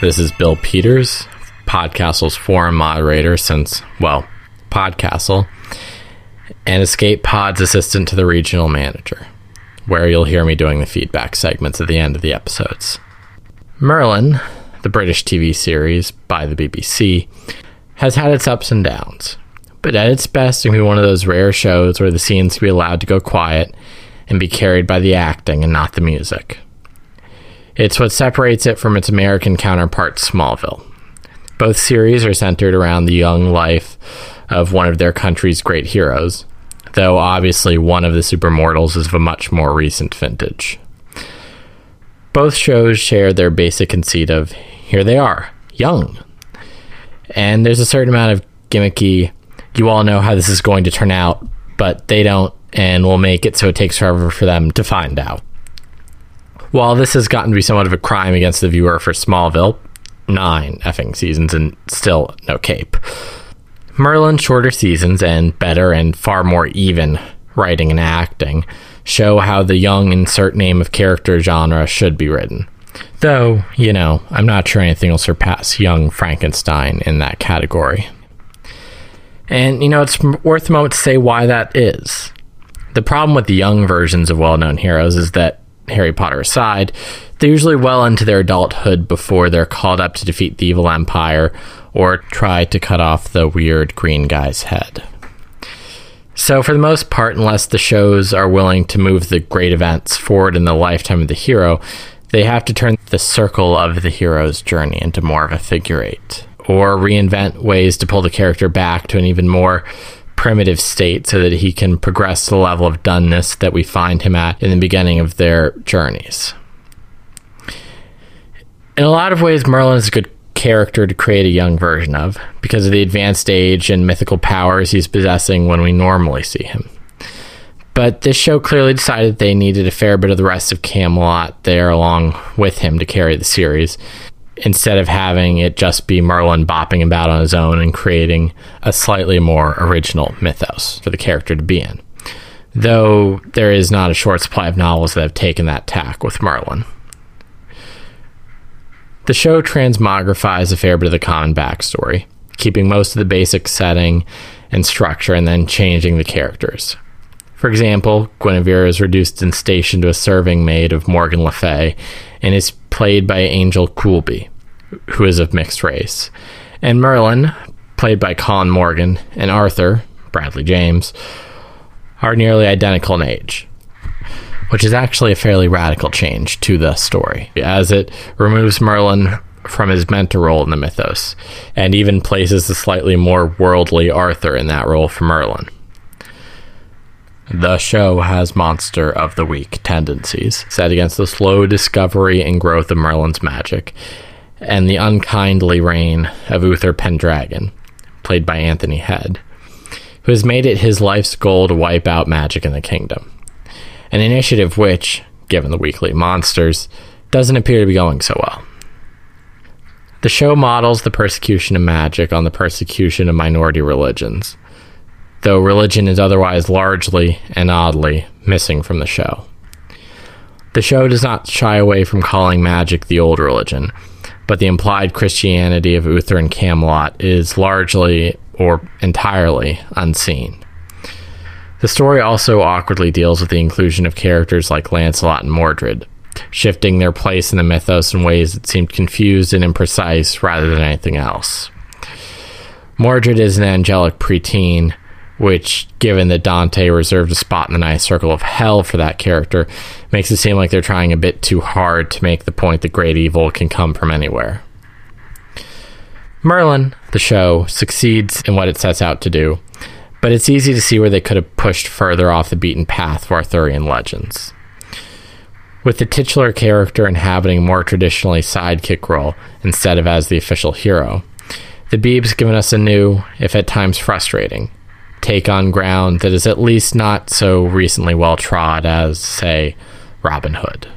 This is Bill Peters, Podcastle's forum moderator since, well, Podcastle, and Escape Pod's assistant to the regional manager, where you'll hear me doing the feedback segments at the end of the episodes. Merlin, the British TV series by the BBC, has had its ups and downs, but at its best, it can be one of those rare shows where the scenes can be allowed to go quiet and be carried by the acting and not the music. It's what separates it from its American counterpart, Smallville. Both series are centered around the young life of one of their country's great heroes, though obviously one of the supermortals is of a much more recent vintage. Both shows share their basic conceit of here they are, young. And there's a certain amount of gimmicky, you all know how this is going to turn out, but they don't, and we'll make it so it takes forever for them to find out. While this has gotten to be somewhat of a crime against the viewer for Smallville, nine effing seasons and still no cape. Merlin's shorter seasons and better and far more even writing and acting show how the young insert name of character genre should be written. Though, you know, I'm not sure anything will surpass Young Frankenstein in that category. And, you know, it's worth a moment to say why that is. The problem with the young versions of well known heroes is that Harry Potter aside, they're usually well into their adulthood before they're called up to defeat the evil empire or try to cut off the weird green guy's head. So, for the most part, unless the shows are willing to move the great events forward in the lifetime of the hero, they have to turn the circle of the hero's journey into more of a figure eight, or reinvent ways to pull the character back to an even more primitive state so that he can progress to the level of doneness that we find him at in the beginning of their journeys. In a lot of ways, Merlin is a good character to create a young version of because of the advanced age and mythical powers he's possessing when we normally see him. But this show clearly decided they needed a fair bit of the rest of Camelot there along with him to carry the series, instead of having it just be Merlin bopping about on his own and creating a slightly more original mythos for the character to be in. Though there is not a short supply of novels that have taken that tack with Merlin. The show transmogrifies a fair bit of the common backstory, keeping most of the basic setting and structure and then changing the characters. For example, Guinevere is reduced in station to a serving maid of Morgan Le Fay and is played by Angel Coulby, who is of mixed race. And Merlin, played by Colin Morgan, and Arthur, Bradley James, are nearly identical in age, which is actually a fairly radical change to the story, as it removes Merlin from his mentor role in the mythos, and even places the slightly more worldly Arthur in that role for Merlin. The show has monster of the week tendencies, set against the slow discovery and growth of Merlin's magic, and the unkindly reign of Uther Pendragon, played by Anthony Head, who has made it his life's goal to wipe out magic in the kingdom. An initiative which, given the weekly monsters, doesn't appear to be going so well. The show models the persecution of magic on the persecution of minority religions though religion is otherwise largely and oddly missing from the show. The show does not shy away from calling magic the old religion, but the implied Christianity of Uther and Camelot is largely or entirely unseen. The story also awkwardly deals with the inclusion of characters like Lancelot and Mordred, shifting their place in the mythos in ways that seemed confused and imprecise rather than anything else. Mordred is an angelic preteen which, given that Dante reserved a spot in the ninth circle of hell for that character, makes it seem like they're trying a bit too hard to make the point that great evil can come from anywhere. Merlin, the show, succeeds in what it sets out to do, but it's easy to see where they could have pushed further off the beaten path for Arthurian legends. With the titular character inhabiting more traditionally sidekick role instead of as the official hero, the Beeb's given us a new, if at times frustrating, take on ground that is at least not so recently well trod as, say, Robin Hood.